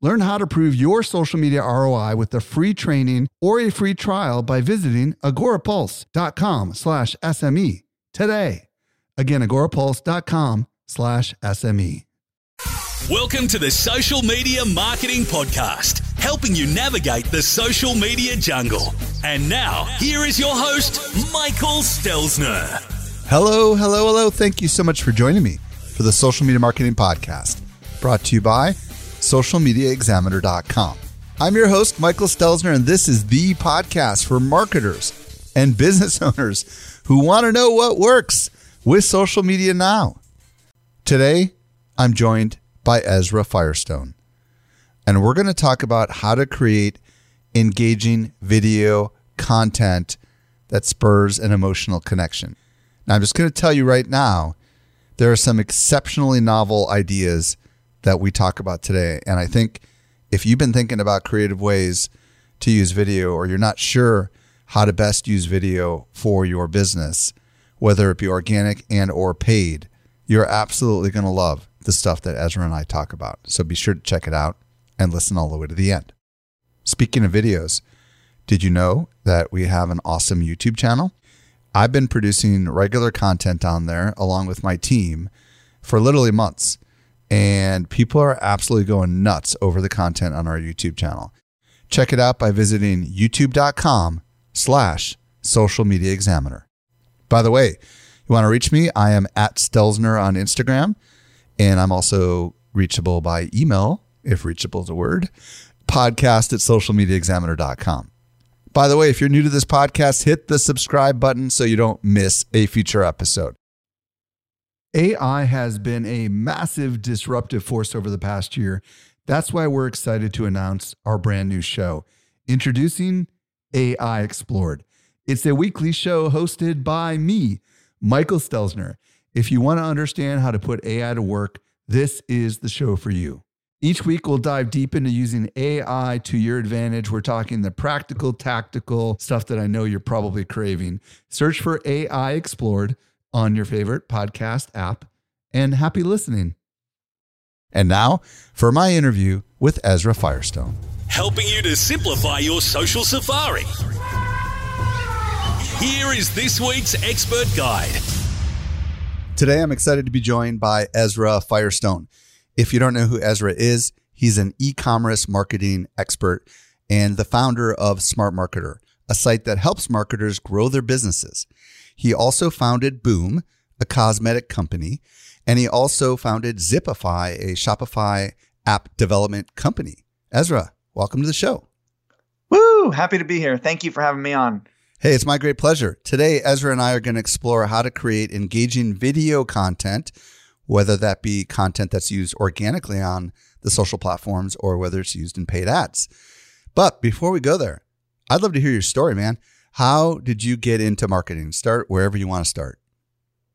Learn how to prove your social media ROI with a free training or a free trial by visiting agorapulse.com slash SME today. Again, agorapulse.com slash SME. Welcome to the Social Media Marketing Podcast, helping you navigate the social media jungle. And now, here is your host, Michael Stelzner. Hello, hello, hello. Thank you so much for joining me for the Social Media Marketing Podcast, brought to you by socialmediaexaminer.com. I'm your host, Michael Stelzner, and this is the podcast for marketers and business owners who want to know what works with social media now. Today, I'm joined by Ezra Firestone, and we're going to talk about how to create engaging video content that spurs an emotional connection. Now, I'm just going to tell you right now, there are some exceptionally novel ideas that we talk about today. And I think if you've been thinking about creative ways to use video or you're not sure how to best use video for your business, whether it be organic and or paid, you're absolutely going to love the stuff that Ezra and I talk about. So be sure to check it out and listen all the way to the end. Speaking of videos, did you know that we have an awesome YouTube channel? I've been producing regular content on there along with my team for literally months and people are absolutely going nuts over the content on our YouTube channel. Check it out by visiting youtube.com slash social media examiner. By the way, you want to reach me? I am at Stelzner on Instagram, and I'm also reachable by email, if reachable is a word, podcast at socialmediaexaminer.com. By the way, if you're new to this podcast, hit the subscribe button so you don't miss a future episode. AI has been a massive disruptive force over the past year. That's why we're excited to announce our brand new show, introducing AI Explored. It's a weekly show hosted by me, Michael Stelzner. If you want to understand how to put AI to work, this is the show for you. Each week, we'll dive deep into using AI to your advantage. We're talking the practical, tactical stuff that I know you're probably craving. Search for AI Explored on your favorite podcast app, and happy listening. And now for my interview with Ezra Firestone. Helping you to simplify your social safari. Here is this week's expert guide. Today, I'm excited to be joined by Ezra Firestone. If you don't know who Ezra is, he's an e commerce marketing expert and the founder of Smart Marketer, a site that helps marketers grow their businesses. He also founded Boom, a cosmetic company, and he also founded Zipify, a Shopify app development company. Ezra, welcome to the show. Woo! Happy to be here. Thank you for having me on. Hey, it's my great pleasure. Today, Ezra and I are going to explore how to create engaging video content, whether that be content that's used organically on the social platforms or whether it's used in paid ads. But before we go there, I'd love to hear your story, man. How did you get into marketing? Start wherever you want to start.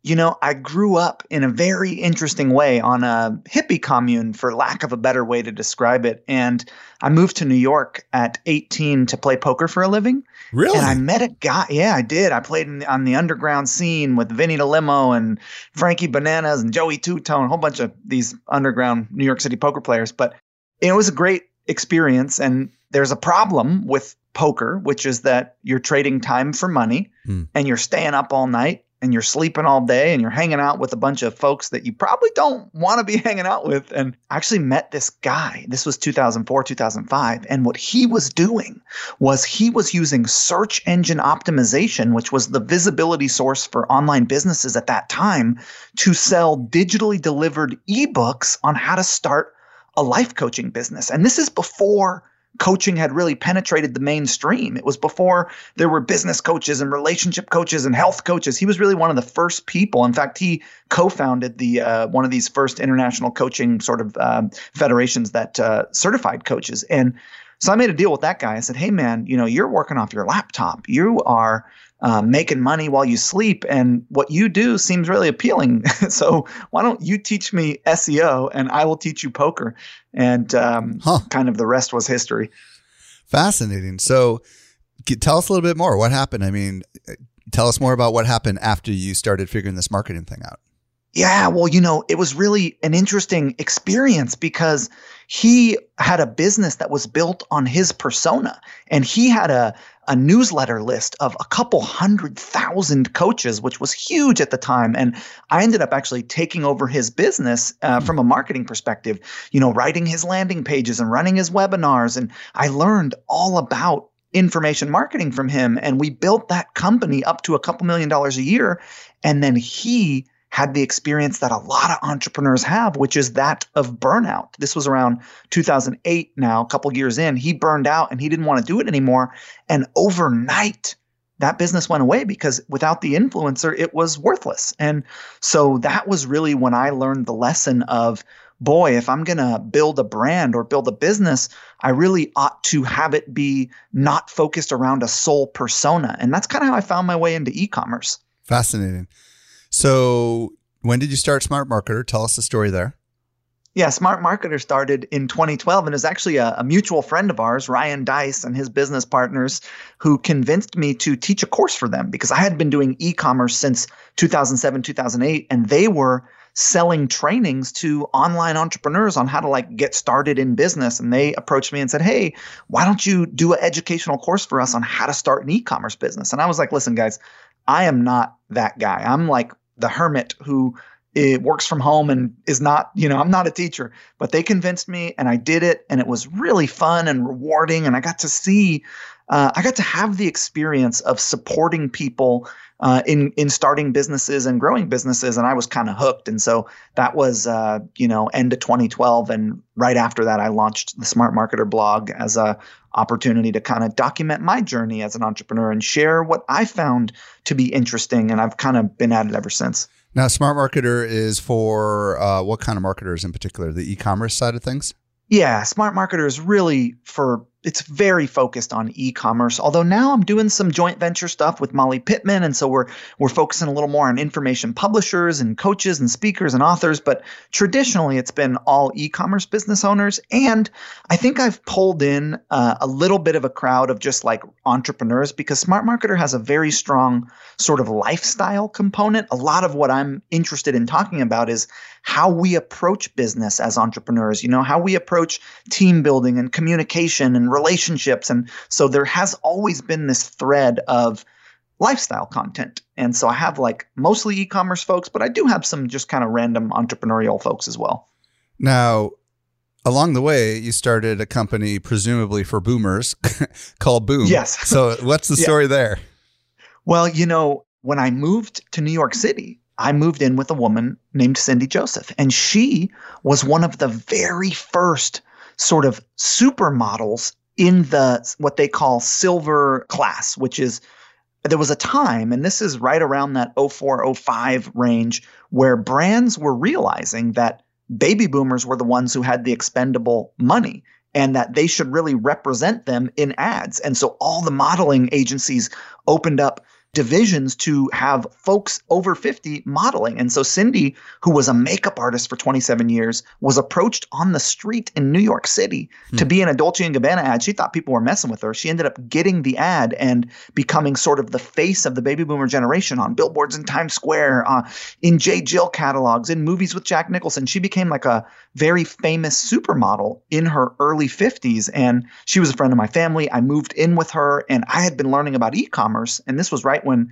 You know, I grew up in a very interesting way on a hippie commune, for lack of a better way to describe it. And I moved to New York at 18 to play poker for a living. Really? And I met a guy. Yeah, I did. I played in, on the underground scene with Vinny DeLimo and Frankie Bananas and Joey Two Tone, a whole bunch of these underground New York City poker players. But it was a great experience. And there's a problem with poker, which is that you're trading time for money hmm. and you're staying up all night and you're sleeping all day and you're hanging out with a bunch of folks that you probably don't want to be hanging out with. And I actually met this guy. This was 2004, 2005. And what he was doing was he was using search engine optimization, which was the visibility source for online businesses at that time, to sell digitally delivered ebooks on how to start a life coaching business. And this is before coaching had really penetrated the mainstream. It was before there were business coaches and relationship coaches and health coaches. He was really one of the first people. In fact, he co-founded the uh, one of these first international coaching sort of um, federations that uh, certified coaches. And so I made a deal with that guy. I said, "Hey, man, you know, you're working off your laptop. You are." Uh, making money while you sleep. And what you do seems really appealing. so why don't you teach me SEO and I will teach you poker? And um, huh. kind of the rest was history. Fascinating. So tell us a little bit more. What happened? I mean, tell us more about what happened after you started figuring this marketing thing out. Yeah, well, you know, it was really an interesting experience because he had a business that was built on his persona and he had a a newsletter list of a couple hundred thousand coaches, which was huge at the time. And I ended up actually taking over his business uh, hmm. from a marketing perspective, you know, writing his landing pages and running his webinars. And I learned all about information marketing from him. And we built that company up to a couple million dollars a year. And then he had the experience that a lot of entrepreneurs have, which is that of burnout. This was around 2008 now, a couple years in. He burned out and he didn't want to do it anymore. And overnight, that business went away because without the influencer, it was worthless. And so that was really when I learned the lesson of boy, if I'm going to build a brand or build a business, I really ought to have it be not focused around a sole persona. And that's kind of how I found my way into e commerce. Fascinating. So, when did you start Smart Marketer? Tell us the story there. Yeah, Smart Marketer started in 2012 and is actually a, a, mutual friend of ours, Ryan Deiss, and his business partners, who convinced me to teach a course for them because I had been doing e commerce since 2007, 2008, and they were selling trainings to online entrepreneurs on how to like get started in business and they approached me and said hey why don't you do an educational course for us on how to start an e-commerce business and i was like listen guys i am not that guy i'm like the hermit who it works from home and is not, you know, I'm not a teacher, but they convinced me and I did it and it was really fun and rewarding. And I got to see, uh, I got to have the experience of supporting people uh, in in starting businesses and growing businesses, and I was kind of hooked. And so that was, uh, you know, end of 2012, and right after that, I launched the Smart Marketer blog as a opportunity to kind of document my journey as an entrepreneur and share what I found to be interesting. And I've kind of been at it ever since. Now, Smart Marketer is for uh, what kind of marketers in particular? The e commerce side of things? Yeah, Smart Marketer is really for it's very focused on e-commerce. Although now I'm doing some joint venture stuff with Molly Pittman, and so we're we're focusing a little more on information publishers and coaches and speakers and authors. But traditionally, it's been all e-commerce business owners, and I think I've pulled in uh, a little bit of a crowd of just like entrepreneurs because Smart Marketer has a very strong sort of lifestyle component. A lot of what I'm interested in talking about is how we approach business as entrepreneurs. You know, how we approach team building and communication and relationships. And so there has always been this thread of lifestyle content. And so I have like mostly e commerce folks, but I do have some just kind of random entrepreneurial folks as well. Now, along the way, you started a company, presumably for boomers, called Boom. Yes. so what's the story yeah. there? Well, you know, when I moved to New York City, I moved in with a woman named Cindy Joseph, and she was one of the very first sort of supermodels in the what they call silver class, which is there was a time, and this is right around that 04, 05 range, where brands were realizing that baby boomers were the ones who had the expendable money and that they should really represent them in ads. And so all the modeling agencies opened up divisions to have folks over 50 modeling. And so Cindy, who was a makeup artist for 27 years, was approached on the street in New York City hmm. to be in a Dolce & Gabbana ad. She thought people were messing with her. She ended up getting the ad and becoming sort of the face of the baby boomer generation on billboards in Times Square, uh, in J. Jill catalogs, in movies with Jack Nicholson. She became like a very famous supermodel in her early 50s. And she was a friend of my family. I moved in with her and I had been learning about e-commerce. And this was right when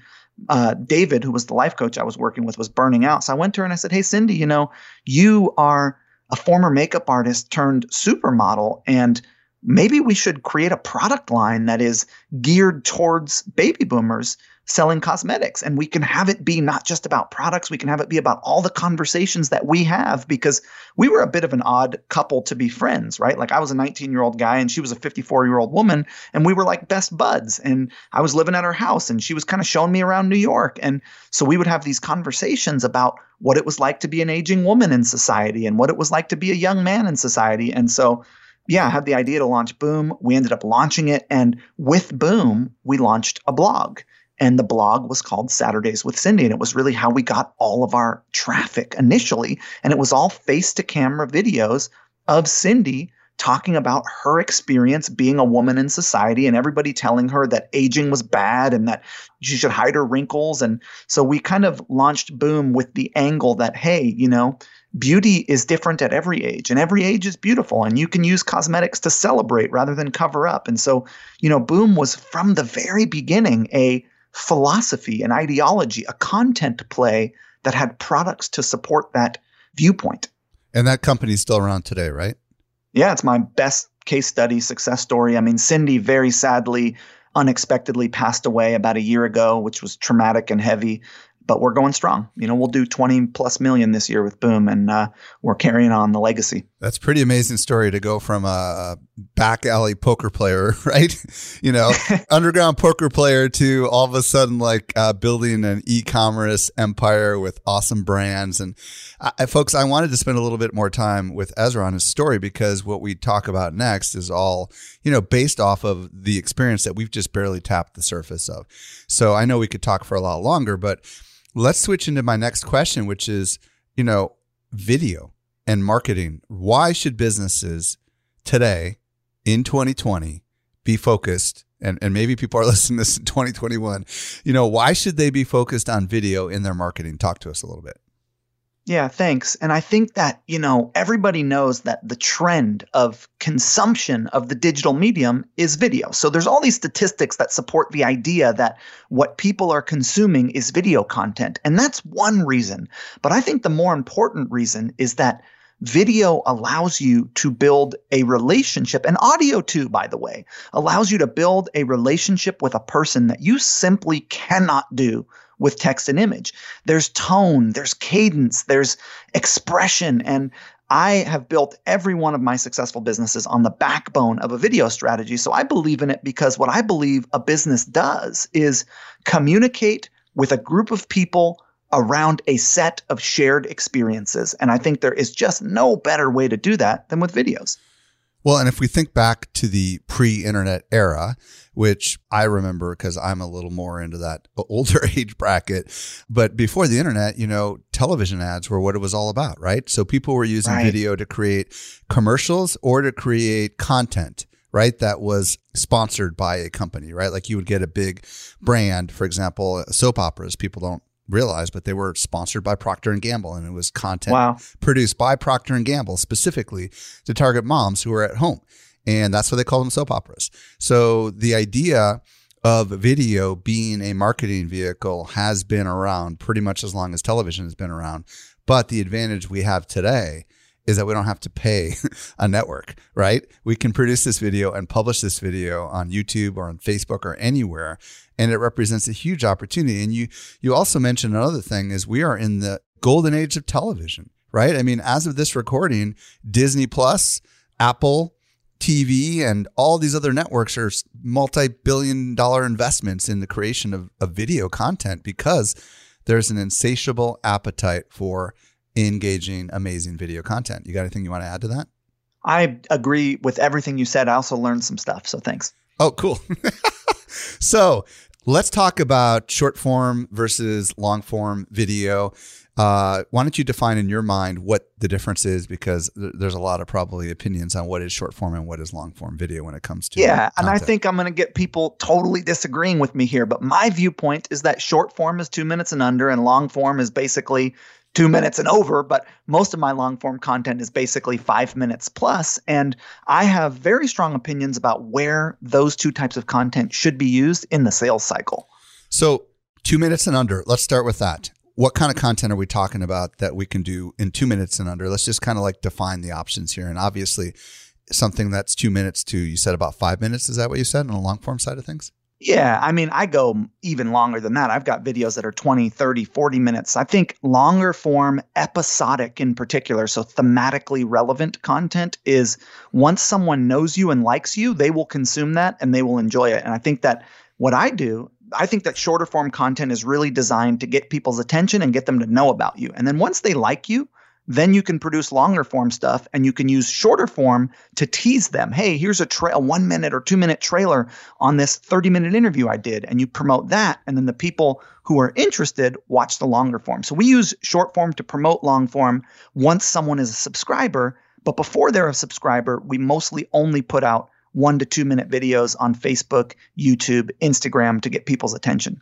uh, David, who was the life coach I was working with, was burning out. So I went to her and I said, Hey, Cindy, you know, you are a former makeup artist turned supermodel. And maybe we should create a product line that is geared towards baby boomers selling cosmetics. And we can have it be not just about products we can have it be about all the conversations that we have because we were a bit of an odd couple to be friends right? Like i was a 19 year old guy and she was a 54 year old woman and we were like best buds. And i was living at her house and she was kind of showing me around new york. And so we would have these conversations about what it was like to be an aging woman in society and what it was like to be a young man in society. And so yeah, I had the idea to launch Boom. We ended up launching it. And with Boom, we launched a blog. and the blog was called Saturdays with Cindy. And it was really how we got all of our traffic initially. And it was all face to camera videos of Cindy talking about her experience being a woman in society and everybody telling her that aging was bad and that she should hide her wrinkles. And so we kind of launched Boom with the angle that, hey, you know, beauty is different at every age and every age is beautiful and you can use cosmetics to celebrate rather than cover up. And so, you know, Boom was from the very beginning a philosophy, an ideology, a content play that had products to support that viewpoint. And that company's still around today, right? Yeah, it's my best case study success story. I mean, Cindy very sadly, unexpectedly passed away about a year ago, which was traumatic and heavy but we're going strong. You know, we'll do 20 plus million this year with Boom, and uh, we're carrying on the legacy. That's pretty amazing story to go from a back alley poker player, right? You know, underground poker player to all of a sudden like uh, building an e-commerce empire with awesome brands. And I, folks, I wanted to spend a little bit more time with Ezra on his story because what we talk about next is all you know based off of the experience that we've just barely tapped the surface of. So I know we could talk for a lot longer, but let's switch into my next question, which is, you know, video and marketing. Why should businesses today in 2020 be focused? And, and maybe people are listening to this in 2021. You know, why should they be focused on video in their marketing? Talk to us a little bit. Yeah, thanks. And I think that, you know, everybody knows that the trend of consumption of the digital medium is video. So there's all these statistics that support the idea that what people are consuming is video content. And that's one reason. But I think the more important reason is that video allows you to build a relationship and audio too by the way allows you to build a relationship with a person that you simply cannot do with text and image. There's tone, there's cadence, there's expression. And I have built every one of my successful businesses on the backbone of a video strategy. So I believe in it because what I believe a business does is communicate with a group of people around a set of shared experiences. And I think there is just no better way to do that than with videos. Well, and if we think back to the pre internet era, which I remember because I'm a little more into that older age bracket, but before the internet, you know, television ads were what it was all about, right? So people were using right. video to create commercials or to create content right? That was sponsored by a company, right? Like you would get a big brand, for example, soap operas. People don't realize, but they were sponsored by Procter and Gamble, and it was content wow. produced by Procter and Gamble specifically to target moms who are at home, and that's why they call them soap operas. So the idea of video being a marketing vehicle has been around pretty much as long as television has been around, but the advantage we have today is that we don't have to pay a network, right? We can produce this video and publish this video on YouTube or on Facebook or anywhere, and it represents a huge opportunity. And you you also mentioned another thing is we are in the golden age of television, right? I mean, as of this recording, Disney Plus, Apple TV, and all these other networks are multi-billion dollar investments in the creation of, of video content because there's an insatiable appetite for engaging, amazing video content. You got anything you want to add to that? I agree with everything you said. I also learned some stuff. So thanks. Oh, cool. so let's talk about short form versus long form video. Uh, why don't you define in your mind what the difference is? Because th- there's a lot of probably opinions on what is short form and what is long form video when it comes to yeah. Content. And I think I'm going to get people totally disagreeing with me here, but my viewpoint is that short form is two minutes and under, and long form is basically two minutes and over, but most of my long form content is basically five minutes plus. And I have very strong opinions about where those two types of content should be used in the sales cycle. So, two minutes and under, let's start with that. What kind of content are we talking about that we can do in two minutes and under? Let's just kind of like define the options here. And obviously, something that's two minutes to, you said about five minutes. Is that what you said on the long form side of things? Yeah, I mean, I go even longer than that. I've got videos that are 20, 30, 40 minutes. I think longer form, episodic in particular, so thematically relevant content is once someone knows you and likes you, they will consume that and they will enjoy it. And I think that what I do, I think that shorter form content is really designed to get people's attention and get them to know about you. And then once they like you, then you can produce longer form stuff and you can use shorter form to tease them. Hey, here's a, tra- a one minute or two minute trailer on this 30 minute interview I did. And you promote that. And then the people who are interested watch the longer form. So we use short form to promote long form once someone is a subscriber. But before they're a subscriber, we mostly only put out one to two minute videos on Facebook, YouTube, Instagram to get people's attention.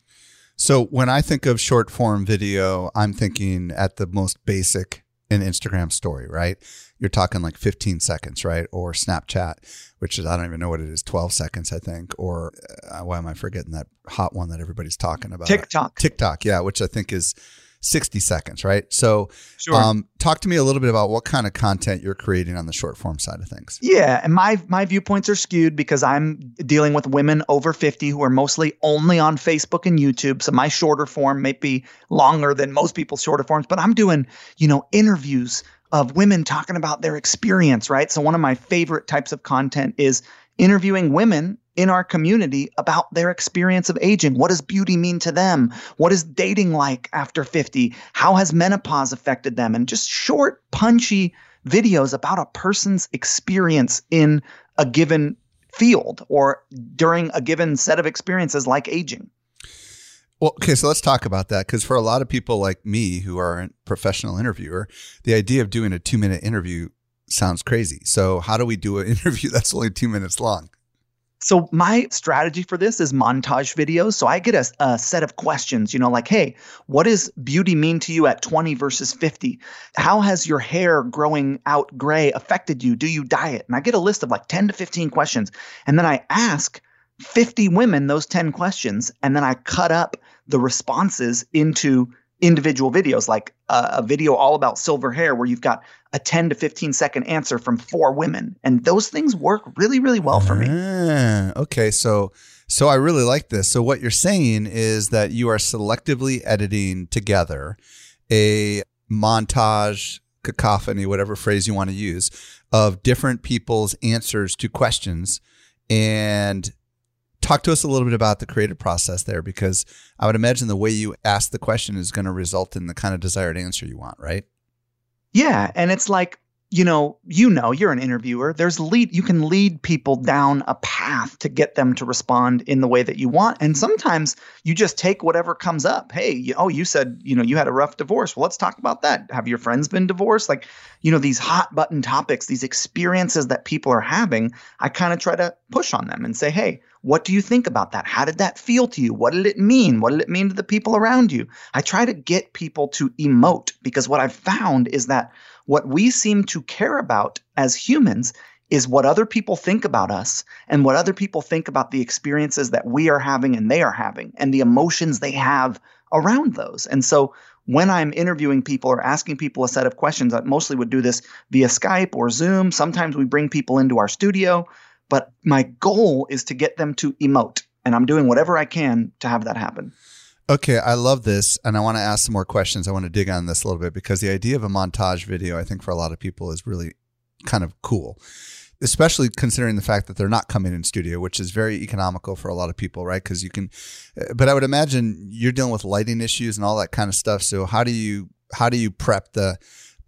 So when I think of short form video, I'm thinking at the most basic an Instagram story, right? You're talking like 15 seconds, right? Or Snapchat, which is, I don't even know what it is, 12 seconds, I think. Or uh, why am I forgetting that hot one that everybody's talking about? TikTok. TikTok, yeah, which I think is 60 seconds, right? So, sure. um, talk to me a little bit about what kind of content you're creating on the short form side of things. Yeah, and my my viewpoints are skewed because I'm dealing with women over 50 who are mostly only on Facebook and YouTube. So my shorter form may be longer than most people's shorter forms, but I'm doing, you know, interviews of women talking about their experience, right? So one of my favorite types of content is interviewing women in our community about their experience of aging. What does beauty mean to them? What is dating like after 50? How has menopause affected them? And just short, punchy videos about a person's experience in a given field or during a given set of experiences like aging. Well, okay, so let's talk about that because for a lot of people like me who are a professional interviewer, the idea of doing a two minute interview sounds crazy. So, how do we do an interview that's only two minutes long? So my strategy for this is montage videos. So I get a, a, set of questions, you know, like, hey, what does beauty mean to you at 20 versus 50? How has your hair growing out gray affected you? Do you diet? And I get a list of like 10 to 15 questions. And then I ask 50 women those 10 questions. And then I cut up the responses into individual videos, like a, video all about silver hair, where you've got a 10 to 15 second answer from four women. And those things work really, really well for me. Ah, okay. So, so I really like this. So, what you're saying is that you are selectively editing together a montage, cacophony, whatever phrase you want to use, of different people's answers to questions. And talk to us a little bit about the creative process there because I would imagine the way you ask the question is going to result in the kind of desired answer you want, right? Yeah, and it's like you know, you know, you're an interviewer. There's lead you can lead people down a path to get them to respond in the way that you want. And sometimes you just take whatever comes up. Hey, you, oh, you said, you know, you had a rough divorce. Well, let's talk about that. Have your friends been divorced? Like, you know, these hot button topics, these experiences that people are having, I kind of try to push on them and say, "Hey, what do you think about that? How did that feel to you? What did it mean? What did it mean to the people around you?" I try to get people to emote because what I've found is that what we seem to care about as humans is what other people think about us and what other people think about the experiences that we are having and they are having and the emotions they have around those. And so when I'm interviewing people or asking people a set of questions, I mostly would do this via Skype or Zoom. Sometimes we bring people into our studio, but my goal is to get them to emote. And I'm doing whatever I can to have that happen. Okay, I love this, and I want to ask some more questions. I want to dig on this a little bit because the idea of a montage video, I think, for a lot of people is really kind of cool, especially considering the fact that they're not coming in studio, which is very economical for a lot of people, right? Because you can, uh, but I would imagine you're dealing with lighting issues and all that kind of stuff. So how do you how do you prep the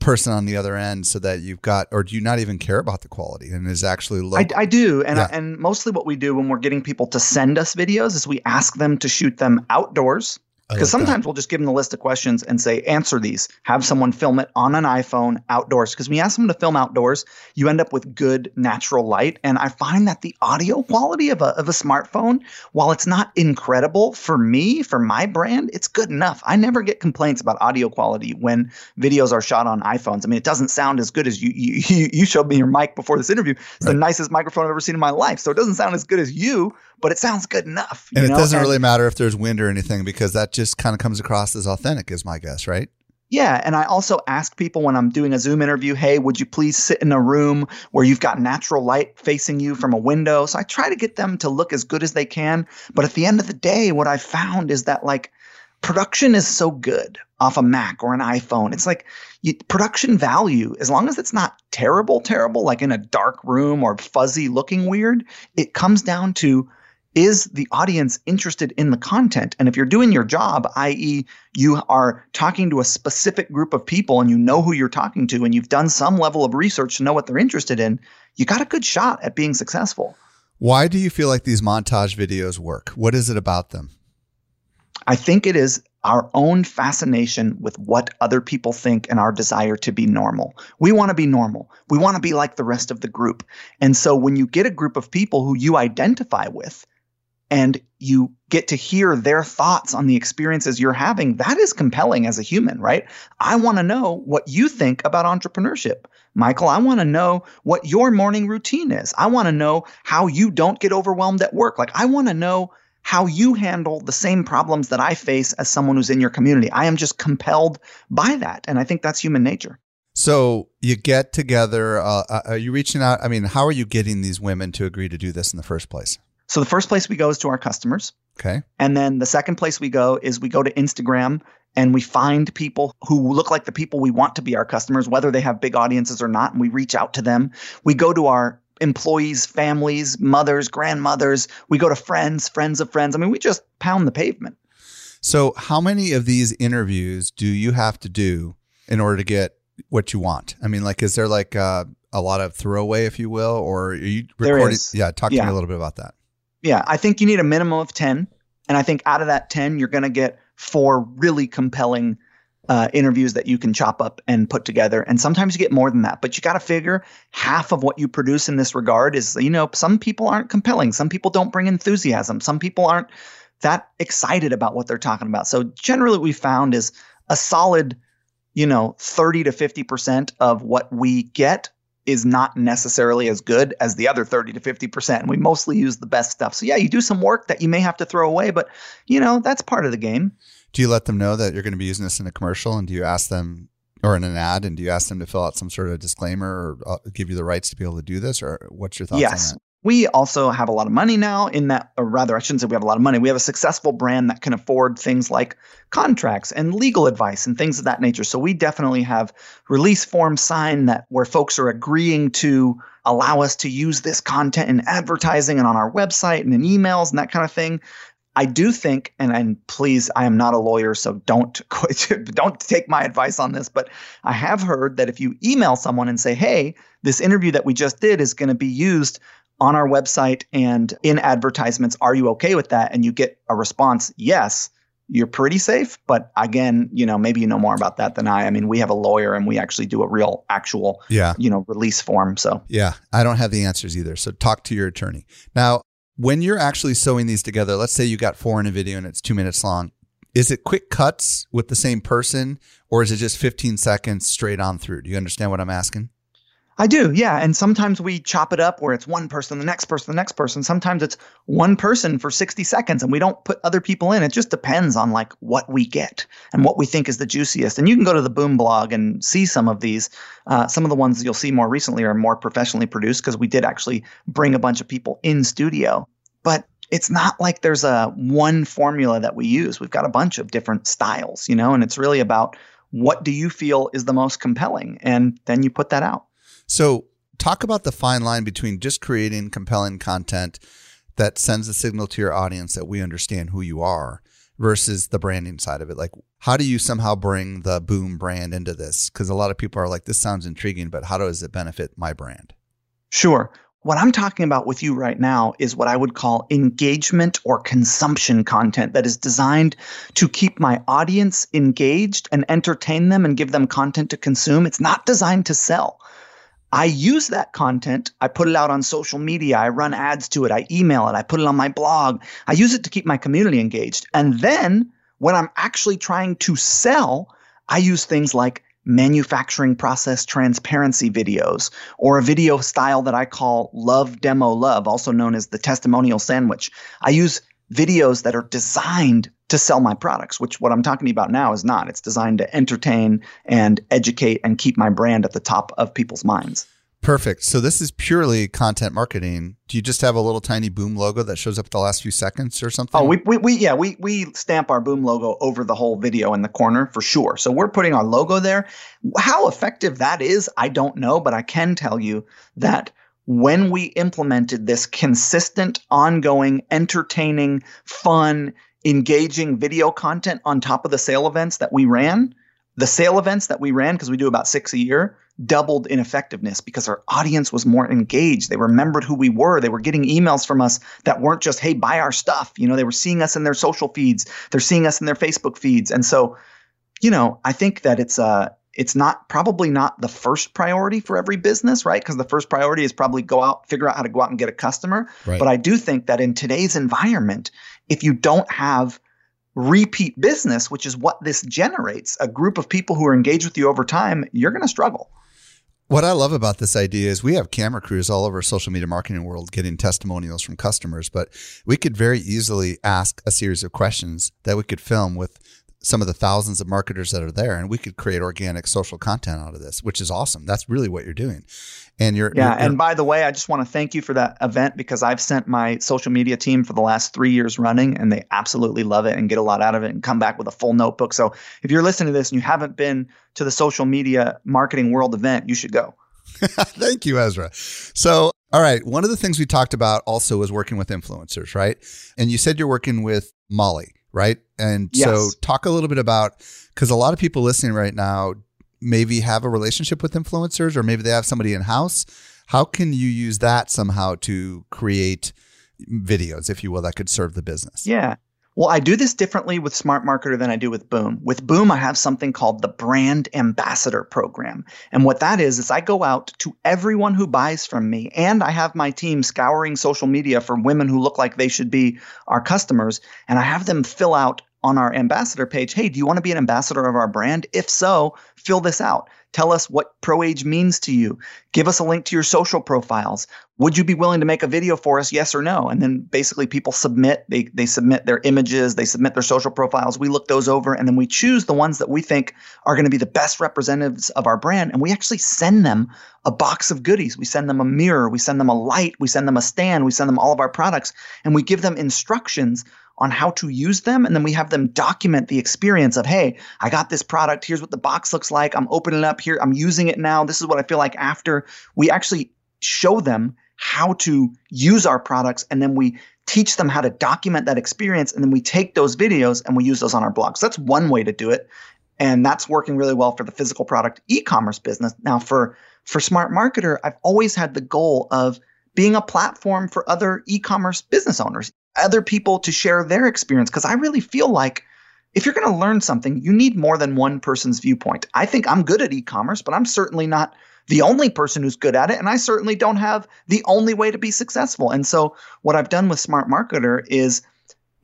person on the other end so that you've got or do you not even care about the quality and is actually low? I, I do. And yeah. I, and mostly what we do when we're getting people to send us videos is we ask them to shoot them outdoors because sometimes that. we'll just give them the list of questions and say, answer these. Have someone film it on an iPhone outdoors. Because when you ask them to film outdoors, you end up with good natural light. And I find that the audio quality of a, of a smartphone, while it's not incredible for me, for my brand, it's good enough. I never get complaints about audio quality when videos are shot on iPhones. I mean, it doesn't sound as good as you you, you showed me your mic before this interview. It's right. the nicest microphone I've ever seen in my life. So it doesn't sound as good as you, but it sounds good enough. And it know? doesn't and, really matter if there's wind or anything because that just kind of comes across as authentic, is my guess, right? Yeah, and I also ask people when I'm doing a Zoom interview, hey, would you please sit in a room where you've got natural light facing you from a window? So I try to get them to look as good as they can. But at the end of the day, what I found is that like production is so good off a Mac or an iPhone. It's like you, production value, as long as it's not terrible, terrible, like in a dark room or fuzzy looking weird, it comes down to is the audience interested in the content? And if you're doing your job, i.e., you are talking to a specific group of people and you know who you're talking to and you've done some level of research to know what they're interested in, you got a good shot at being successful. Why do you feel like these montage videos work? What is it about them? I think it is our own fascination with what other people think and our desire to be normal. We want to be normal. We want to be like the rest of the group. And so when you get a group of people who you identify with and you get to hear their thoughts on the experiences you're having, that is compelling as a human, right? I want to know what you think about entrepreneurship. Michael, I want to know what your morning routine is. I want to know how you don't get overwhelmed at work. Like, I want to know how you handle the same problems that I face as someone who's in your community. I am just compelled by that. And I think that's human nature. So you get together. Uh, uh, are you reaching out? I mean, how are you getting these women to agree to do this in the first place? So the first place we go is to our customers. Okay. And then the second place we go is we go to Instagram and we find people who look like the people we want to be our customers, whether they have big audiences or not, and we reach out to them. We go to our employees, families, mothers, grandmothers. We go to friends, friends of friends. I mean, we just pound the pavement. So, how many of these interviews do you have to do in order to get what you want? I mean, like, is there like uh, a lot of throwaway, if you will, or are you recording? Yeah, talk to yeah. me a little bit about that. Yeah, I think you need a minimum of 10. And I think out of that 10, you're going to get four really compelling uh, interviews that you can chop up and put together. And sometimes you get more than that, but you got to figure half of what you produce in this regard is, you know, some people aren't compelling. Some people don't bring enthusiasm. Some people aren't that excited about what they're talking about. So generally, we found is a solid, you know, 30 to 50% of what we get is not necessarily as good as the other 30 to 50%. And we mostly use the best stuff. So yeah, you do some work that you may have to throw away, but you know, that's part of the game. Do you let them know that you're going to be using this in a commercial and do you ask them or in an ad and do you ask them to fill out some sort of disclaimer or uh, give you the rights to be able to do this or what's your thoughts yes. on that? We also have a lot of money now in that, or rather, I shouldn't say we have a lot of money. We have a successful brand that can afford things like contracts and legal advice and things of that nature. So we definitely have release forms signed that where folks are agreeing to allow us to use this content in advertising and on our website and in emails and that kind of thing. I do think, and and please, I am not a lawyer, so don't don't take my advice on this. But I have heard that if you email someone and say, "Hey, this interview that we just did is going to be used on our website and in advertisements. Are you okay with that?" and you get a response, "Yes," you're pretty safe. But again, you know, maybe you know more about that than I. I mean, we have a lawyer and we actually do a real, actual, yeah, you know, release form. So yeah, I don't have the answers either. So talk to your attorney now when you're actually sewing these together, let's say you got four in a video and it's two minutes long. Is it quick cuts with the same person or is it just 15 seconds straight on through? Do you understand what I'm asking? I do, yeah. And sometimes we chop it up where it's one person, the next person, the next person. Sometimes it's one person for 60 seconds and we don't put other people in. It just depends on like what we get and what we think is the juiciest. And you can go to the Boom blog and see some of these. Uh, some of the ones you'll see more recently are more professionally produced because we did actually bring a bunch of people in studio. But it's not like there's a one formula that we use. We've got a bunch of different styles, you know, and it's really about what do you feel is the most compelling? And then you put that out. So, talk about the fine line between just creating compelling content that sends a signal to your audience that we understand who you are versus the branding side of it. Like, how do you somehow bring the boom brand into this? Because a lot of people are like, this sounds intriguing, but how does it benefit my brand? Sure. What I'm talking about with you right now is what I would call engagement or consumption content that is designed to keep my audience engaged and entertain them and give them content to consume. It's not designed to sell. I use that content. I put it out on social media. I run ads to it. I email it. I put it on my blog. I use it to keep my community engaged. And then when I'm actually trying to sell, I use things like manufacturing process transparency videos or a video style that I call love demo love, also known as the testimonial sandwich. I use videos that are designed to sell my products, which what I'm talking about now is not. It's designed to entertain and educate and keep my brand at the top of people's minds. Perfect. So this is purely content marketing. Do you just have a little tiny boom logo that shows up at the last few seconds or something? Oh, we, we, we yeah, we, we stamp our boom logo over the whole video in the corner for sure. So we're putting our logo there. How effective that is, I don't know, but I can tell you that when we implemented this consistent, ongoing, entertaining, fun, engaging video content on top of the sale events that we ran, the sale events that we ran, because we do about six a year, doubled in effectiveness because our audience was more engaged. They remembered who we were. They were getting emails from us that weren't just, hey, buy our stuff. You know, they were seeing us in their social feeds, they're seeing us in their Facebook feeds. And so, you know, I think that it's uh it's not probably not the first priority for every business, right? Because the first priority is probably go out, figure out how to go out and get a customer. Right. But I do think that in today's environment, if you don't have repeat business, which is what this generates, a group of people who are engaged with you over time, you're going to struggle. What I love about this idea is we have camera crews all over social media marketing world getting testimonials from customers, but we could very easily ask a series of questions that we could film with some of the thousands of marketers that are there and we could create organic social content out of this which is awesome. That's really what you're doing. And you're yeah you're, and by the way i just want to thank you for that event because i've sent my social media team for the last three years running and they absolutely love it and get a lot out of it and come back with a full notebook. So if you're listening to this and you haven't been to the social media marketing world event you should go. Thank you ezra. So all right one of the things we talked about also was working with influencers right? And you said you're working with molly right? And yes. so talk a little bit about because a lot of people listening right now maybe have a relationship with influencers or maybe they have somebody in house. How can you use that somehow to create videos, if you will, that could serve the business? Yeah. Well, I do this differently with Smart Marketer than I do with Boom. With Boom, I have something called the Brand Ambassador Program. And what that is, is I go out to everyone who buys from me, and I have my team scouring social media for women who look like they should be our customers, and I have them fill out on our ambassador page hey, do you want to be an ambassador of our brand? If so, fill this out. Tell us what ProAge means to you. Give us a link to your social profiles. Would you be willing to make a video for us? Yes or no? And then basically people submit, they, they submit their images, they submit their social profiles. We look those over and then we choose the ones that we think are going to be the best representatives of our brand. And we actually send them a box of goodies. We send them a mirror, we send them a light, we send them a stand, we send them all of our products, and we give them instructions on how to use them. And then we have them document the experience of, hey, I got this product. Here's what the box looks like. I'm opening it up here. I'm using it now. This is what I feel like after. We actually show them how to use our products and then we teach them how to document that experience. And then we take those videos and we use those on our blog. So that's one way to do it. And that's working really well for the physical product e-commerce business. Now for for Smart Marketer, I've always had the goal of being a platform for other e-commerce business owners other people to share their experience because I really feel like if you're going to learn something, you need more than one person's viewpoint. I think I'm good at e-commerce, but I'm certainly not the only person who's good at it and I certainly don't have the only way to be successful. And so what I've done with Smart Marketer is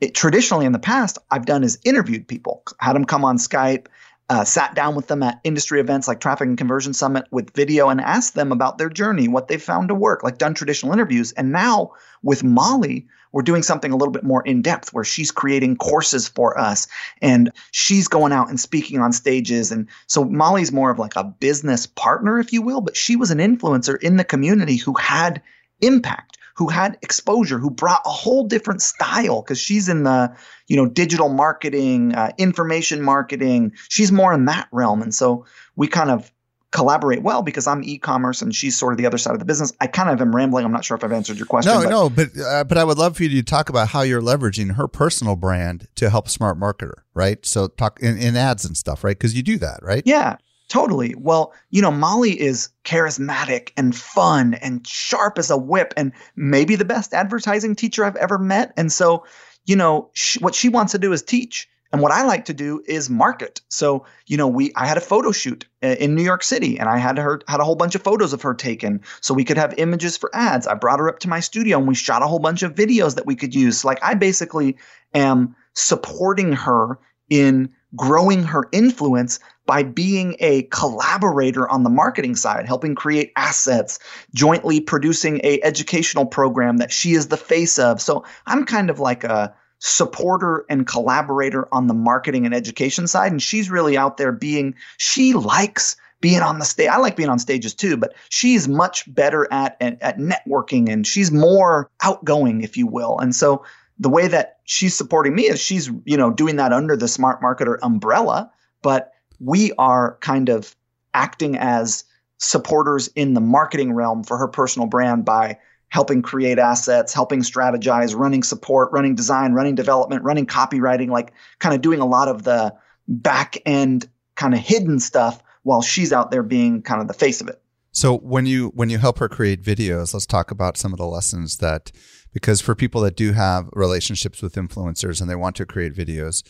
it, traditionally in the past I've done is interviewed people, had them come on Skype, uh, sat down with them at industry events like Traffic and Conversion Summit with video and asked them about their journey, what they found to work, like done traditional interviews. And now with Molly, we're doing something a little bit more in depth where she's creating courses for us and she's going out and speaking on stages. And so Molly's more of like a business partner, if you will, but she was an influencer in the community who had impact who had exposure, who brought a whole different style because she's in the, you know, digital marketing, uh, information marketing. She's more in that realm. And so we kind of collaborate well because I'm e-commerce and she's sort of the other side of the business. I kind of am rambling. I'm not sure if I've answered your question. No, but. no, but uh, but I would love for you to talk about how you're leveraging her personal brand to help Smart Marketer, right? So talk in, in ads and stuff, right? Because you do that, right? Yeah, totally. Well, you know, Molly is charismatic and fun and sharp as a whip, and maybe the best advertising teacher I've ever met. And so, you know, sh- what she wants to do is teach and what I like to do is market. So, you know, we I had a photo shoot uh, in New York City and I had her had a whole bunch of photos of her taken so we could have images for ads. I brought her up to my studio and we shot a whole bunch of videos that we could use. like I basically am supporting her in growing her influence by being a collaborator on the marketing side helping create assets jointly producing a educational program that she is the face of so i'm kind of like a supporter and collaborator on the marketing and education side. And she's really out there being, she likes being on the stage. I like being on stages too, but she's much better at, at, at networking and she's more outgoing, if you will. And so the way that she's supporting me is she's, you know, doing that under the smart marketer umbrella, but we are kind of acting as supporters in the marketing realm for her personal brand by helping create assets, helping strategize, running support, running design, running development, running copywriting, like kind of doing a lot of the back end kind of hidden stuff while she's out there being kind of the face of it. So when you when you help her create videos, let's talk about some of the lessons that because for people that do have relationships with influencers and they want to create videos,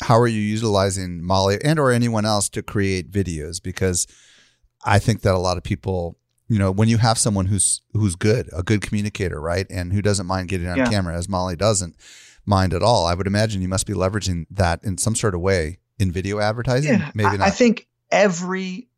how are you utilizing Molly and or anyone else to create videos because I think that a lot of people you know when you have someone who's who's good a good communicator right? And who doesn't mind getting on yeah. camera as molly doesn't mind at all i would imagine you must be leveraging that in some sort of way in video advertising yeah, maybe not i think every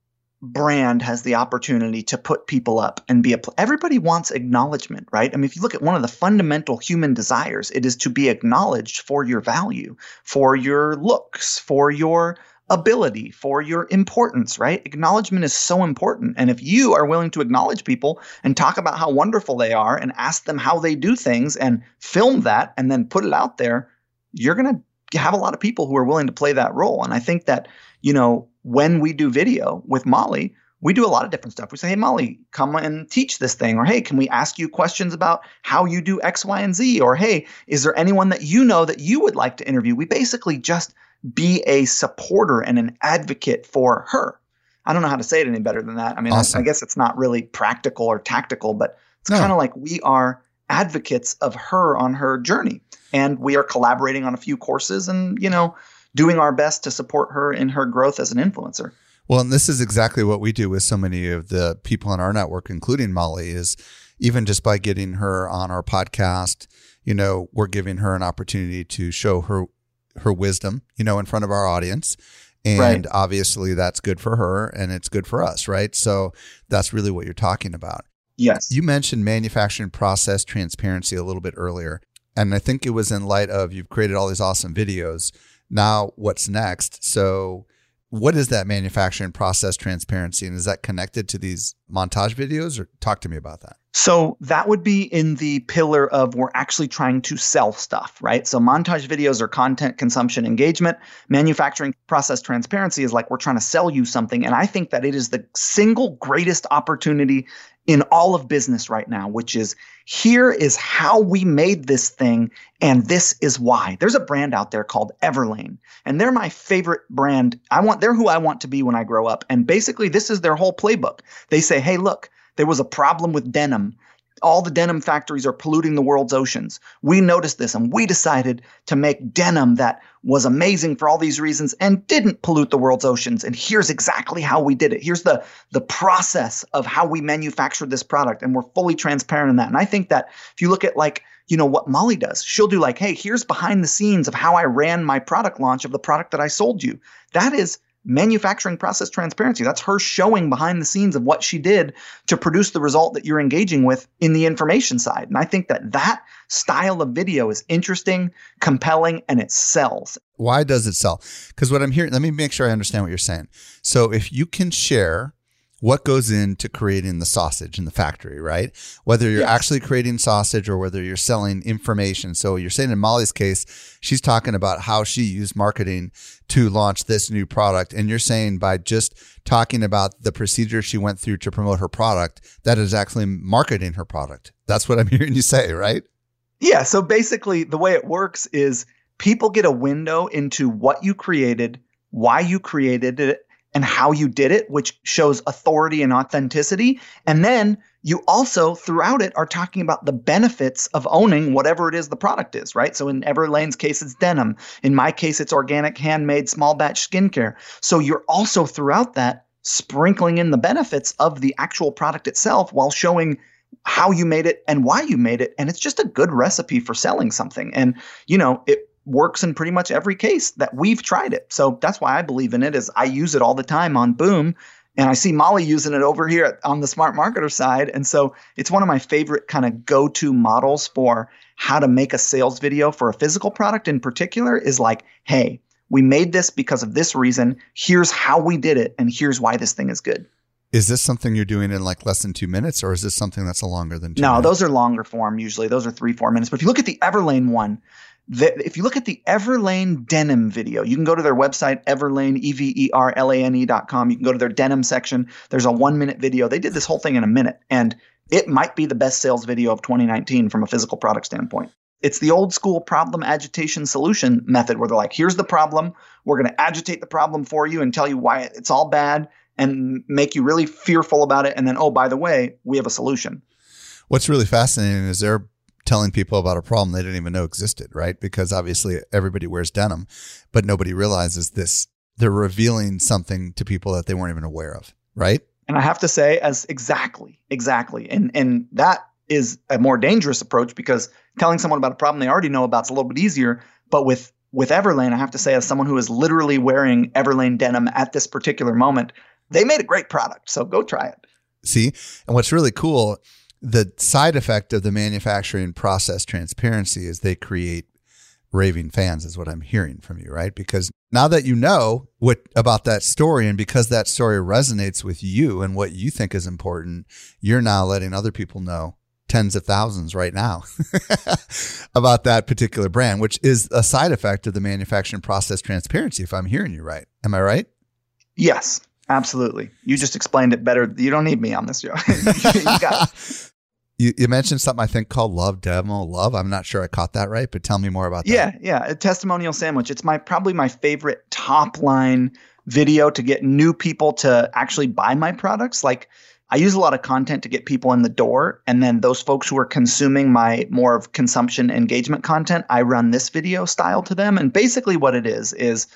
brand has the opportunity to put people up and be a everybody wants acknowledgement right? I mean if you look at one of the fundamental human desires it is to be acknowledged for your value for your looks for your ability, for your importance, right? Acknowledgement is so important. And if you are willing to acknowledge people and talk about how wonderful they are and ask them how they do things and film that and then put it out there, you're going to have a lot of people who are willing to play that role. And I think that, you know, when we do video with Molly, we do a lot of different stuff. We say, hey, Molly, come and teach this thing. Or, hey, can we ask you questions about how you do X, Y, and Z? Or, hey, is there anyone that you know that you would like to interview? We basically just be a supporter and an advocate for her. I don't know how to say it any better than that. I mean, awesome. I, I, guess it's not really practical or tactical, but it's no. kind of like we are advocates of her on her journey. And we are collaborating on a few courses and, you know, doing our best to support her in her growth as an influencer. Well, and this is exactly what we do with so many of the people in our network, including Molly, is even just by getting her on our podcast, you know, we're giving her an opportunity to show her her wisdom, you know, in front of our audience. And right. obviously that's good for her and it's good for us, right? So that's really what you're talking about. Yes. You mentioned manufacturing process transparency a little bit earlier. And I think it was in light of you've created all these awesome videos. Now, what's next? So, what is that manufacturing process transparency? And is that connected to these montage videos or talk to me about that? So that would be in the pillar of we're actually trying to sell stuff, right? So montage videos are content consumption engagement. Manufacturing process transparency is like we're trying to sell you something. And I think that it is the single greatest opportunity in all of business right now, which is here is how we made this thing, and this is why. There's a brand out there called Everlane, and they're my favorite brand. I want they're who I want to be when I grow up. And basically, this is their whole playbook. They say, hey, look, there was a problem with denim. All the denim factories are polluting the world's oceans. We noticed this and we decided to make denim that was amazing for all these reasons and didn't pollute the world's oceans. And here's exactly how we did it. Here's the, the process of how we manufactured this product. And we're fully transparent in that. And I think that if you look at like, you know, what Molly does, she'll do like, hey, here's behind the scenes of how I ran my product launch of the product that I sold you. That is manufacturing process transparency. That's her showing behind the scenes of what she did to produce the result that you're engaging with in the information side. And I think that that style of video is interesting, compelling, and it sells. Why does it sell? Because what I'm hearing, let me make sure I understand what you're saying. So if you can share what goes into creating the sausage in the factory, right? Whether you're actually creating sausage or whether you're selling information. So you're saying in Molly's case, she's talking about how she used marketing to launch this new product. And you're saying by just talking about the procedure she went through to promote her product, that is actually marketing her product. That's what I'm hearing you say, right? Yeah. So basically, the way it works is people get a window into what you created, why you created it, and how you did it, which shows authority and authenticity. And then you also, throughout it, are talking about the benefits of owning whatever it is the product is, right? So in Everlane's case, it's denim. In my case, it's organic, handmade, small batch skincare. So you're also throughout that sprinkling in the benefits of the actual product itself while showing how you made it and why you made it. And it's just a good recipe for selling something. And, you know, it works in pretty much every case that we've tried it. So that's why I believe in it is I use it all the time on Boom and I see Molly using it over here on the smart marketer side. And so it's one of my favorite kind of go-to models for how to make a sales video for a physical product in particular is like, hey, we made this because of this reason. Here's how we did it and here's why this thing is good. Is this something you're doing in like less than two minutes, or is this something that's a longer than two? No, minutes? those are longer form usually. Those are three, four minutes. But if you look at the Everlane one, If you look at the Everlane denim video, you can go to their website, Everlane, E V E R L A N E.com. You can go to their denim section. There's a one minute video. They did this whole thing in a minute, and it might be the best sales video of 2019 from a physical product standpoint. It's the old school problem agitation solution method where they're like, here's the problem. We're going to agitate the problem for you and tell you why it's all bad and make you really fearful about it. And then, oh, by the way, we have a solution. What's really fascinating is they're telling people about a problem they didn't even know existed, right? Because obviously everybody wears denim, but nobody realizes this. They're revealing something to people that they weren't even aware of, right? And I have to say, as exactly, exactly. And and that is a more dangerous approach because telling someone about a problem they already know about is a little bit easier. But with with Everlane, I have to say, as someone who is literally wearing Everlane denim at this particular moment, they made a great product. So go try it. See, and what's really cool, the side effect of the manufacturing process transparency is they create raving fans is what I'm hearing from you, right? Because now that you know what about that story and because that story resonates with you and what you think is important, you're now letting other people know tens of thousands right now about that particular brand, which is a side effect of the manufacturing process transparency, if I'm hearing you right. Am I right? Yes, absolutely. You just explained it better. You don't need me on this show. you got. You, you, mentioned something I think called Love Demo Love. I'm not sure I caught that right, but tell me more about that. Yeah, yeah. A testimonial sandwich. It's my probably my favorite top line video to get new people to actually buy my products. Like I use a lot of content to get people in the door. And then those folks who are consuming my more of consumption engagement content, I run this video style to them. And basically, what it is, is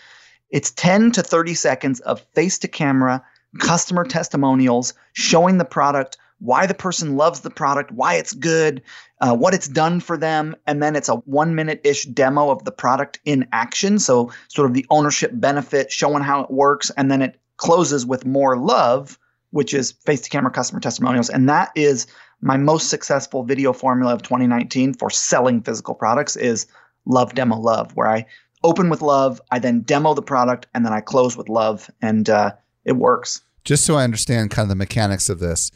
it's 10 to 30 seconds of face to camera customer testimonials showing the product, why the person loves the product, why it's good, uh, what it's done for them. And then it's a one minute ish demo of the product in action. So, sort of the ownership benefit, showing how it works. And then it closes with more love which is face to camera customer testimonials. And that is my most successful video formula of 2019 for selling physical products is love demo love, where I open with love, I then demo the product, and then I close with love, and uh, it works. Just so I understand kind of the mechanics of this,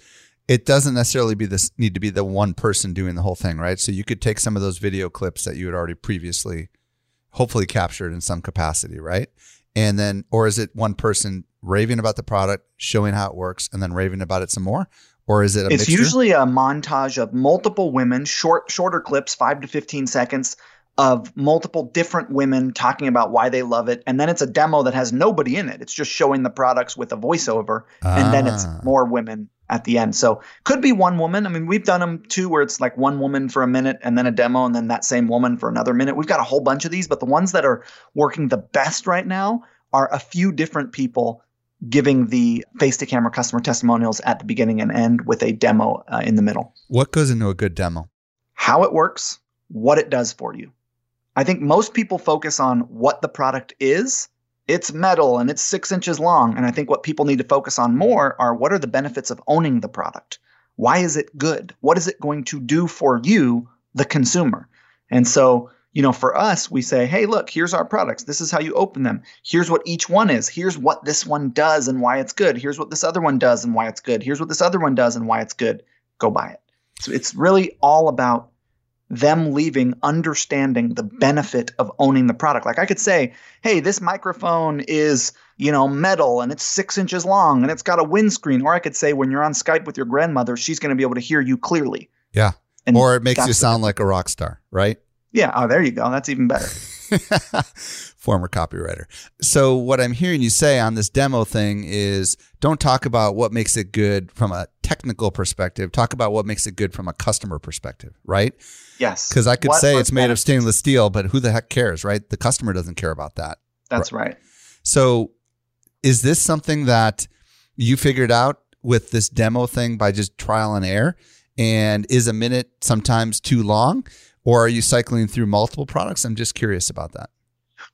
it doesn't necessarily be this need to be the one person doing the whole thing, right? So you could take some of those video clips that you had already previously hopefully captured in some capacity, right? And then, or is it one person raving about the product, showing how it works, and then raving about it some more? Or is it It's mixture? usually a montage of multiple women, short shorter clips, 5 to 15 seconds of multiple different women talking about why they love it and then it's a demo that has nobody in it. It's just showing the products with a voiceover and then it's Ah. more women at the end. So could be one woman. I mean, we've done them too where it's like one woman for a minute and then a demo and then that same woman for another minute. We've got a whole bunch of these, but the ones that are working the best right now are a few different people giving the face to camera customer testimonials at the beginning and end with a demo uh, in the middle. What goes into a good demo? How it works, what it does for you. I think most people focus on what the product is. It's metal and it's six inches long. And I think what people need to focus on more are what are the benefits of owning the product? Why is it good? What is it going to do for you, the consumer? And so, you know, for us, we say, hey, look, here's our products. This is how you open them. Here's what each one is. Here's what this one does and why it's good. Here's what this other one does and why it's good. Here's what this other one does and why it's good. Go buy it. So it's really all about them leaving understanding the hmm. benefit of owning the product. Like I could say, hey, this microphone is, you know, metal and it's six inches long and it's got a windscreen. Or I could say, when you're on Skype with your grandmother, she's going to be able to hear you clearly. Yeah. And or it makes you sound like a rock star, right? Yeah. Oh, there you go. That's even better. Former copywriter. So what I'm hearing you say on this demo thing is don't talk about what makes it good from a technical perspective. Talk about what makes it good from a customer perspective, right? Yes. Because I could What say it's made of stainless steel, but who the heck cares, right? The customer doesn't care about that. That's right. So is this something that you figured out with this demo thing by just trial and error? And is a minute sometimes too long? Or are you cycling through multiple products? I'm just curious about that.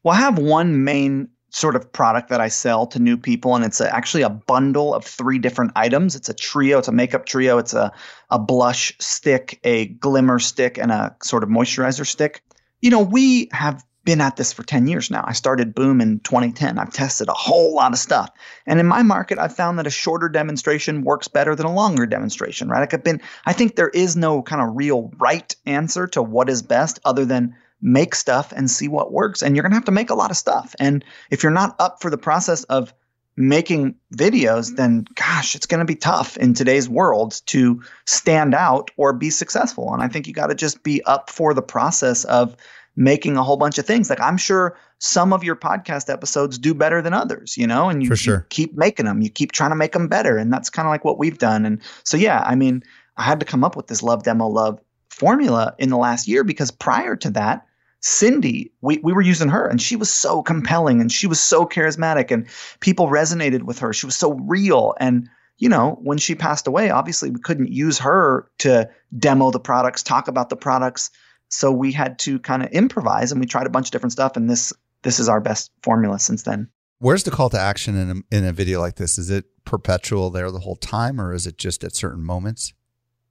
Well, I have one main sort of product that I sell to new people, and it's a, actually a bundle of three different items. It's a trio. It's a makeup trio. It's a a blush stick, a glimmer stick, and a sort of moisturizer stick. You know, we have been at this for 10 years now. I started Boom in 2010. I've tested a whole lot of stuff. And in my market, I've found that a shorter demonstration works better than a longer demonstration, right? Like I've been, I think there is no kind of real right answer to what is best other than make stuff and see what works. And you're going to have to make a lot of stuff. And if you're not up for the process of making videos, then gosh, it's going to be tough in today's world to stand out or be successful. And I think you got to just be up for the process of making a whole bunch of things. Like I'm sure some of your podcast episodes do better than others, you know, and you, sure. you keep making them, you keep trying to make them better. And that's kind of like what we've done. And so, yeah, I mean, I had to come up with this love demo love formula in the last year because prior to that, Cindy, we, we were using her and she was so compelling and she was so charismatic and people resonated with her. She was so real. And, you know, when she passed away, obviously we couldn't use her to demo the products, talk about the products. So we had to kind of improvise and we tried a bunch of different stuff. And this this is our best formula since then. Where's the call to action in a, in a video like this? Is it perpetual there the whole time or is it just at certain moments?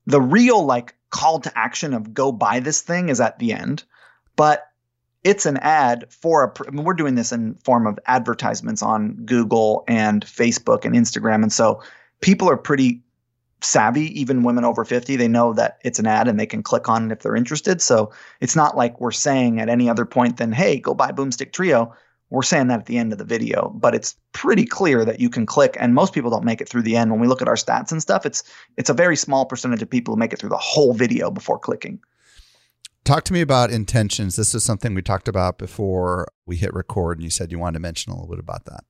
The real like call to action of go buy this thing is at the end but it's an ad for a I mean, we're doing this in form of advertisements on Google and Facebook and Instagram and so people are pretty savvy even women over 50 they know that it's an ad and they can click on it if they're interested so it's not like we're saying at any other point than hey go buy boomstick trio we're saying that at the end of the video but it's pretty clear that you can click and most people don't make it through the end when we look at our stats and stuff it's it's a very small percentage of people who make it through the whole video before clicking Talk to me about intentions. This is something we talked about before we hit record, and you said you wanted to mention a little bit about that.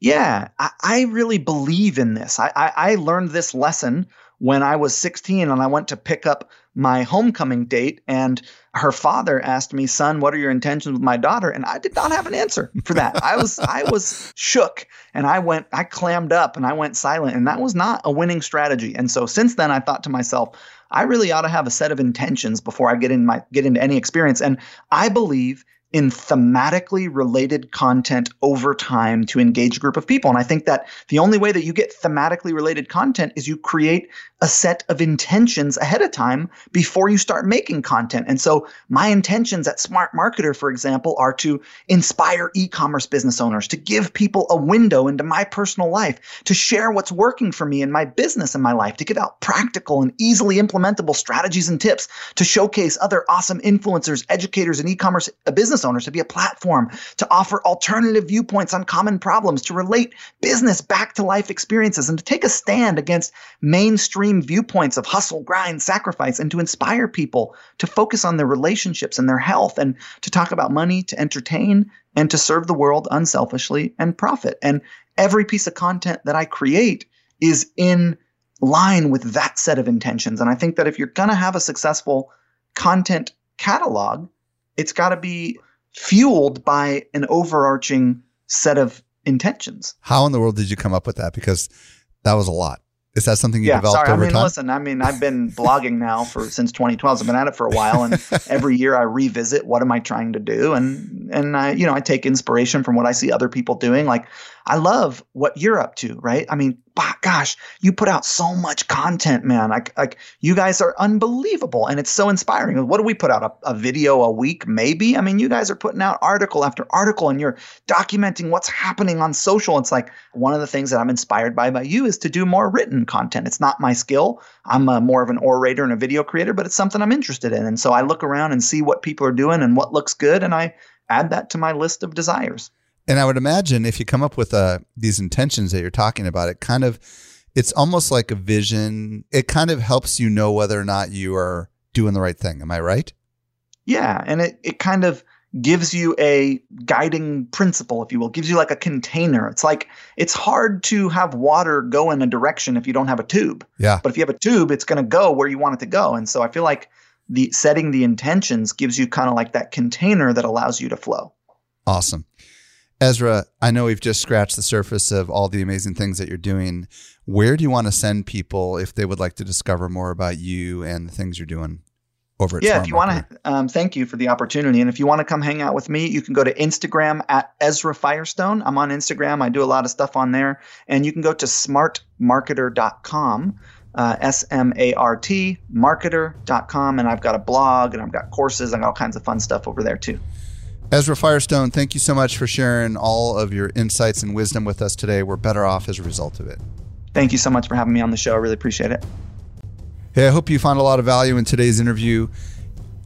Yeah, I, I really believe in this. I, I, I learned this lesson when I was 16 and I went to pick up my homecoming date and her father asked me, "Son, what are your intentions with my daughter?" And I did not have an answer for that. I was I was shook and I went I clammed up and I went silent and that was not a winning strategy. And so since then I thought to myself, I really ought to have a set of intentions before I get in my get into any experience. And I believe in thematically related content over time to engage a group of people. And I think that the only way that you get thematically related content is you create a set of intentions ahead of time before you start making content. And so my intentions at Smart Marketer, for example, are to inspire e-commerce business owners, to give people a window into my personal life, to share what's working for me in my business and my life, to give out practical and easily implementable strategies and tips, to showcase other awesome influencers, educators, and e-commerce business owners, to be a platform, to offer alternative viewpoints on common problems, to relate business back to life experiences, and to take a stand against mainstream viewpoints of hustle, grind, sacrifice, and to inspire people to focus on their relationships and their health and to talk about money, to entertain, and to serve the world unselfishly and profit. And every piece of content that I create is in line with that set of intentions. And I think that if you're going to have a successful content catalog, it's got to be fueled by an overarching set of intentions. How in the world did you come up with that? Because that was a lot. Is that something you yeah, developed sorry. over I mean, time? listen. I mean, I've been blogging now for since 2012. So I've been at it for a while, and every year I revisit what am I trying to do, and and I, you know, I take inspiration from what I see other people doing. Like I love what you're up to, right? I mean, gosh, you put out so much content, man. Like, like you guys are unbelievable, and it's so inspiring. What do we put out? A, a, video a week, maybe? I mean, you guys are putting out article after article, and you're documenting what's happening on social. It's like one of the things that I'm inspired by by you is to do more written content. It's not my skill. I'm a, more of an orator and a video creator, but it's something I'm interested in, and so I look around and see what people are doing and what looks good, and I add that to my list of desires. And I would imagine if you come up with uh, these intentions that you're talking about, it kind of, it's almost like a vision. It kind of helps you know whether or not you are doing the right thing. Am I right? Yeah. And it, it kind of gives you a guiding principle, if you will, gives you like a container. It's like, it's hard to have water go in a direction if you don't have a tube. Yeah. But if you have a tube, it's going to go where you want it to go. And so I feel like the setting the intentions gives you kind of like that container that allows you to flow. Awesome. Ezra, I know we've just scratched the surface of all the amazing things that you're doing. Where do you want to send people if they would like to discover more about you and the things you're doing over at Yeah, Smart if you want to, um, thank you for the opportunity. And if you want to come hang out with me, you can go to Instagram at Ezra Firestone. I'm on Instagram. I do a lot of stuff on there. And you can go to smartmarketer.com. Uh, S M A R T, marketer.com. And I've got a blog and I've got courses. I got all kinds of fun stuff over there too. Ezra Firestone, thank you so much for sharing all of your insights and wisdom with us today. We're better off as a result of it. Thank you so much for having me on the show. I really appreciate it. Hey, I hope you found a lot of value in today's interview.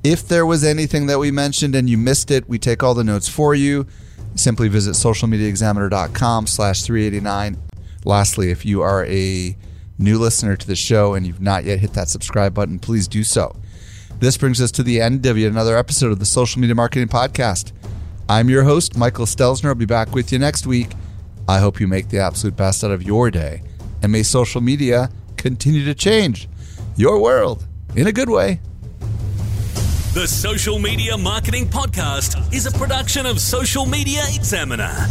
If there was anything that we mentioned and you missed it, we take all the notes for you. Simply visit socialmediaexaminer.com slash 389. Lastly, if you are a new listener to the show and you've not yet hit that subscribe button, please do so. This brings us to the end of yet another episode of the Social Media Marketing Podcast. I'm your host, Michael Stelzner. I'll be back with you next week. I hope you make the absolute best out of your day. And may social media continue to change your world in a good way. The Social Media Marketing Podcast is a production of Social Media Examiner.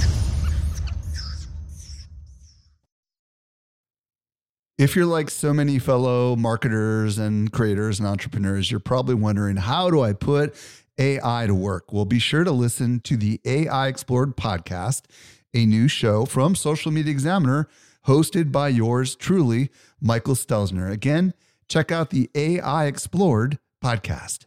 If you're like so many fellow marketers and creators and entrepreneurs, you're probably wondering how do I put AI to work? Well, be sure to listen to the AI Explored podcast, a new show from Social Media Examiner, hosted by yours truly, Michael Stelzner. Again, check out the AI Explored podcast.